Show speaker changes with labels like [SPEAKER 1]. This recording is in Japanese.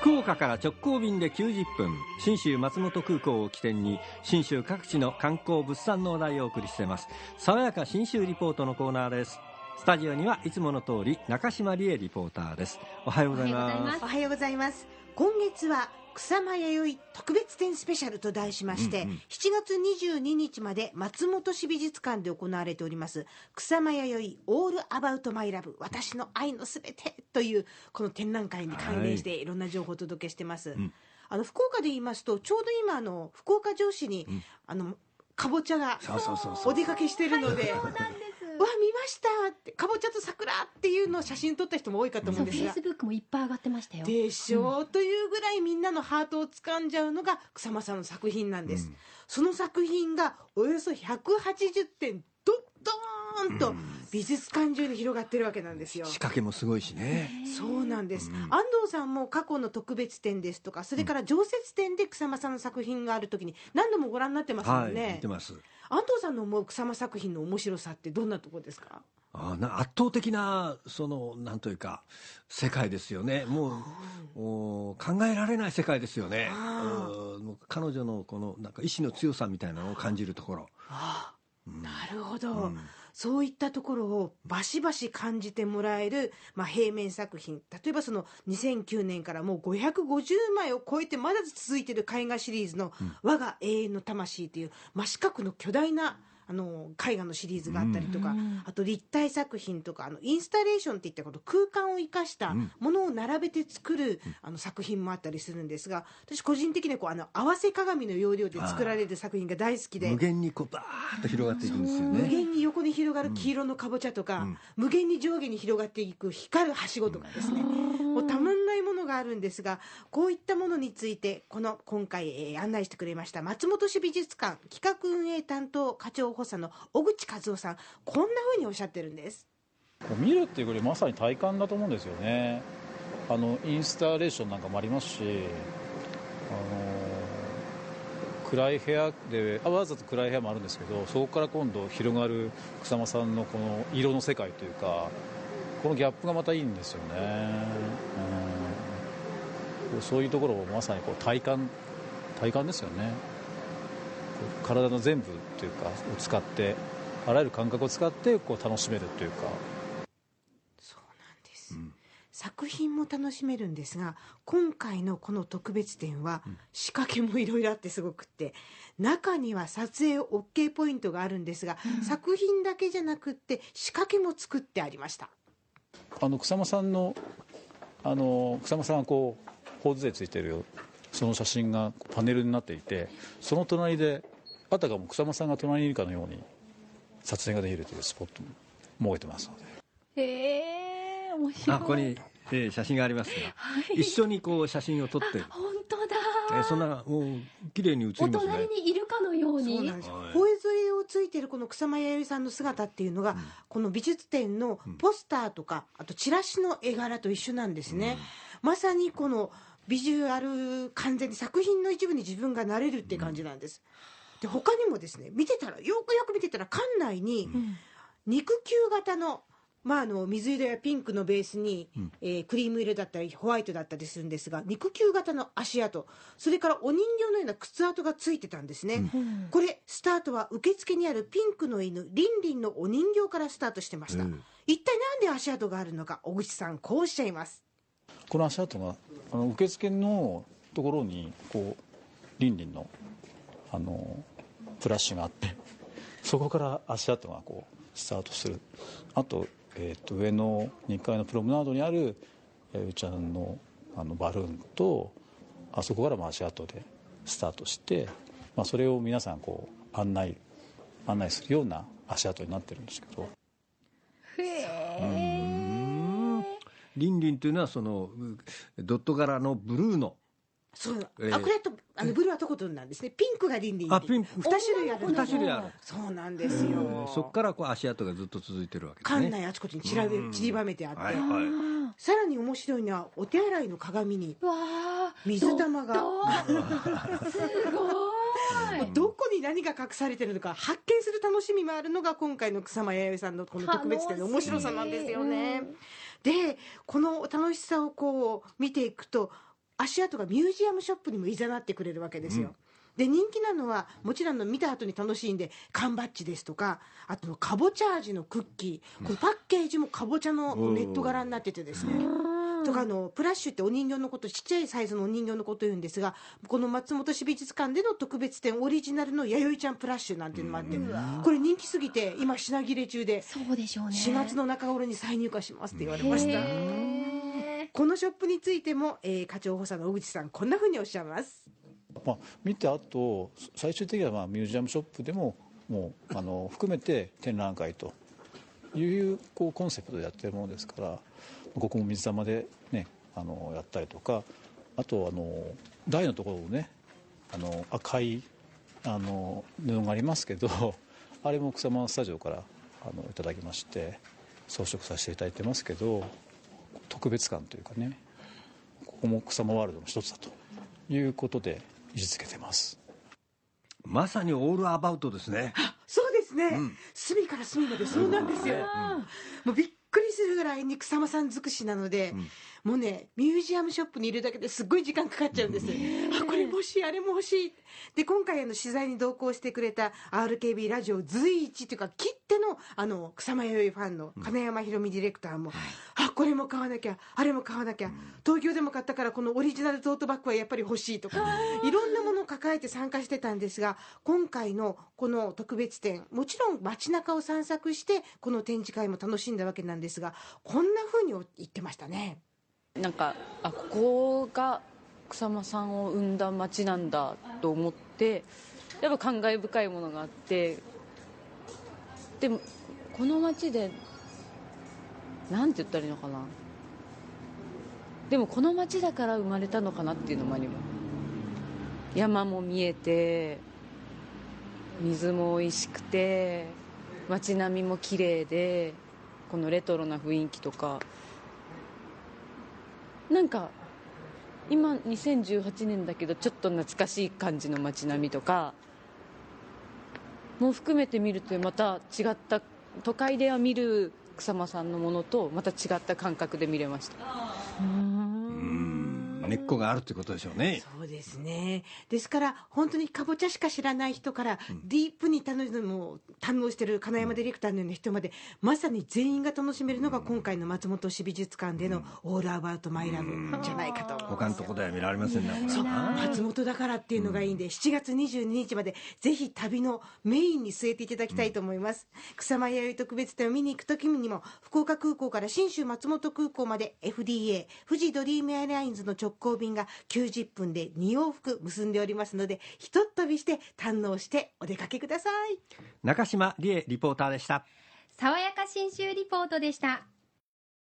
[SPEAKER 1] 福岡から直行便で90分信州松本空港を起点に信州各地の観光物産の話題をお送りしています。爽やか信州リポートのコーナーです。スタジオにはいつもの通り中島理恵リポーターです。おはようございます。
[SPEAKER 2] おはようございます。今月は草間弥生特別展スペシャルと題しまして、
[SPEAKER 1] うんうん。
[SPEAKER 2] 7月22日まで松本市美術館で行われております草間弥生オールアバウトマイラブ私の愛のすべてというこの展覧会に関連していろんな情報をお届けしてます、
[SPEAKER 1] ん。
[SPEAKER 2] あの福岡で言いますとちょうど今あの福岡城市に、あのかぼちゃが
[SPEAKER 1] そうそうそうそう。
[SPEAKER 2] お出かけしてるので、
[SPEAKER 3] そうなんです。
[SPEAKER 2] わ見ましたってかぼちゃと桜っていうのを写真撮った人も多いかと思
[SPEAKER 3] そううんフェイ
[SPEAKER 2] ですが。
[SPEAKER 3] スブックもいっぱい上がってましたよ。
[SPEAKER 2] でしょう、というぐらいみんなのハートを掴んじゃうのが草間さんの作品なんです、
[SPEAKER 1] うん。
[SPEAKER 2] その作品がおよそ180点どどーん。と美術館中に広がってるわけなんですよ。
[SPEAKER 1] 仕掛けもすごいしね。
[SPEAKER 2] そうなんです、
[SPEAKER 1] うん。
[SPEAKER 2] 安藤さんも過去の特別展ですとかそれから常設展で草間さんの作品がある時に何度もご覧になってますも
[SPEAKER 1] はい
[SPEAKER 2] んね、
[SPEAKER 1] 見てます。
[SPEAKER 2] 安藤さんの思う草間作品の面白さってどんなところですか？
[SPEAKER 1] あな圧倒的なそのなんというか世界ですよね。もうもう考えられない世界ですよね。彼女のこのなんか意志の強さみたいなのを感じるところ、
[SPEAKER 2] あ
[SPEAKER 1] うん。
[SPEAKER 2] なるほど、
[SPEAKER 1] うん
[SPEAKER 2] そういったところをバシバシ感じてもらえる、まあ、平面作品。例えばその2009年からもう550枚を超えてまだ続いている絵画シリーズの「我が永遠の魂」という真四角の巨大なあの絵画のシリーズがあったりとか、
[SPEAKER 3] うん。
[SPEAKER 2] あと立体作品とかあのインスタレーションっていったこと空間を生かした
[SPEAKER 1] うん。
[SPEAKER 2] ものを並べて作る、あの作品もあったりするんですが私個人的にはこうあの合わせ鏡の要領で作られる作品が大好きで。
[SPEAKER 1] 無。限にこうバーッと広がっていくんですよ
[SPEAKER 2] 無
[SPEAKER 1] ね
[SPEAKER 2] 限に横に広がる黄色のかぼちゃとか、
[SPEAKER 1] うん。
[SPEAKER 2] 無限に上下に広がっていく光るはしごとかですね、もうたまがあるんですがこういったものについてこの今回、えー案内してくれました松本市美術館企画運営担当課長補佐の小口和夫さんこんなふうにおっしゃってるんです。
[SPEAKER 4] 見るっていうよりまさに体感だと思うんですよねあのインスタレーションなんかもありますしあの暗い部屋であわざと暗い部屋もあるんですけどそこから今度広がる草間さんのこの色の世界というかこのギャップがまたいいんですよね、そういうところをまさにこう体感体感ですよね。体の全部というかを使ってあらゆる感覚を使ってこう楽しめるというか。
[SPEAKER 2] そうなんです、作品も楽しめるんですが今回のこの特別展は仕掛けもいろいろあってすごくって中には撮影 OK ポイントがあるんですが、作品だけじゃなくって仕掛けも作ってありました。
[SPEAKER 4] あの草間さんのあの草間さんがこう頬杖ついてるその写真がパネルになっていてその隣であたかも草間さんが隣にいるかのように撮影ができるというスポットも設けてますので。
[SPEAKER 3] へえ面白い。
[SPEAKER 1] あここに、えー写真がありますが、
[SPEAKER 3] はい。
[SPEAKER 1] 一緒にこう写真を撮って、
[SPEAKER 3] 本当だ。
[SPEAKER 1] えーそんなもう綺麗に写
[SPEAKER 3] お
[SPEAKER 1] りますね。
[SPEAKER 3] 隣にいるかのように。
[SPEAKER 2] そうなんです
[SPEAKER 1] はい。
[SPEAKER 2] 声添えをついてるこの草間彌生さんの姿っていうのが、この美術展のポスターとかあとチラシの絵柄と一緒なんですね、まさにこのビジュアル完全に作品の一部に自分がなれるっていう感じなんです、で他にもですね見てたらよくよく見てたら館内に肉球型のまあ、あの水色やピンクのベースに、えークリーム色だったりホワイトだったりするんですが肉球型の足跡それからお人形のような靴跡がついてたんですね、これスタートは受付にあるピンクの犬リンリンのお人形からスタートしてました、
[SPEAKER 1] うん
[SPEAKER 2] 一体なんで足跡があるのか小口さんこうおっしゃいます。
[SPEAKER 4] この足跡があの受付のところにこうリンリンのあのフラッシュがあってそこから足跡がこうスタートする。あと,、えー、と上の2階のプロムナードにあるえーうちゃんのあのバルーンとあそこからも足跡でスタートして、まあ、それを皆さんこう案内案内するような足跡になってるんですけど
[SPEAKER 3] へえ。
[SPEAKER 1] リンリンというのはそのうドット柄のブルーの
[SPEAKER 2] そう、
[SPEAKER 1] えー
[SPEAKER 2] あこれとあのブルーはとことんなんですね。ピンクがリンリン
[SPEAKER 1] あピンク。
[SPEAKER 2] 2種類あるんです
[SPEAKER 1] 二種類ある。
[SPEAKER 2] そうなんですよ、
[SPEAKER 1] えーそこからこう足跡がずっと続いてるわけですね。
[SPEAKER 2] 館内あちこちに散らべ散りばめてあって、
[SPEAKER 1] はいはい。
[SPEAKER 2] さらに面白いのはお手洗いの鏡に。
[SPEAKER 3] わあ
[SPEAKER 2] 水玉が。
[SPEAKER 3] すごい。
[SPEAKER 2] どこに何が隠されてるのか発見する楽しみもあるのが今回の草間彌生さんのこの特別展の面白さなんですよね。でこの楽しさをこう見ていくと足跡がミュージアムショップにもいざなってくれるわけですよ。で人気なのはもちろんの見た後に楽しいんで缶バッジですとかあとかぼちゃ味のクッキー。このパッケージもかぼちゃのネット柄になっててですね。とかあのプラッシュってお人形のことちっちゃいサイズのお人形のことを言うんですがこの松本市美術館での特別展オリジナルの弥生ちゃんプラッシュなんていうのもあってこれ人気すぎて今品切れ中で
[SPEAKER 3] そうでしょうね。
[SPEAKER 2] 4月の中頃に再入荷しますって言われました。
[SPEAKER 3] へ
[SPEAKER 2] このショップについても、えー課長補佐の小口さんこんなふうにおっしゃいます。
[SPEAKER 4] まあ、見てあと最終的にはまあミュージアムショップでももうあの含めて展覧会というこうコンセプトでやってるものですからここも水玉で、ね、あのやったりとかあとあの台のところをねあの赤いあの布がありますけどあれも草間スタジオからあのいただきまして装飾させていただいてますけど特別感というかねここも草間ワールドの一つだということで位置づけてます。
[SPEAKER 1] まさにオールアバウトですね。
[SPEAKER 2] そうですね、
[SPEAKER 1] うん。
[SPEAKER 2] 隅から隅までそうなんですよ、もうびっくりするぐらいに草間さん尽くしなので、もうねミュージアムショップにいるだけですっごい時間かかっちゃうんです、あこれも欲しいあれも欲しい。で今回あの取材に同行してくれた RKB ラジオ随一というか切ってのあの草間彌生ファンの金山ひろみディレクターも、あこれも買わなきゃあれも買わなきゃ、東京でも買ったからこのオリジナルトートバッグはやっぱり欲しいとかいろんなものを抱えて参加してたんですが今回のこの特別展もちろん街中を散策してこの展示会も楽しんだわけなんですがこんな風に言ってましたね。
[SPEAKER 5] なんかあここが草間さんを生んだ町なんだと思ってやっぱ感慨深いものがあってでもこの町でなんて言ったらいいのかなでもこの町だから生まれたのかなっていうのもあります山も見えて水も美味しくて街並みも綺麗でこのレトロな雰囲気とか。なんか今2018年だけどちょっと懐かしい感じの街並みとか。も含めて見るとまた違った都会では見る草間さんのものとまた違った感覚で見れました。
[SPEAKER 1] 根っこがあるということでしょうね。
[SPEAKER 2] そうですね。ですから本当にかぼちゃしか知らない人から、ディープに楽しむ堪能してる金山ディレクターのような人まで、まさに全員が楽しめるのが今回の松本市美術館での「 All About My Love じゃないかと。思います
[SPEAKER 1] 他のとこでは見られませんね
[SPEAKER 2] そう。松本だからっていうのがいいんで、7月22日までぜひ旅のメインに据えていただきたいと思います、草間彌生特別展を見に行く時にも福岡空港から信州松本空港まで FDA 富士ドリームエアラインズの直行便が90分で2往復結んでおりますのでひとっ飛びして堪能してお出かけください。
[SPEAKER 1] 中島理恵リポーターでした
[SPEAKER 3] 爽やか新州リポートでした。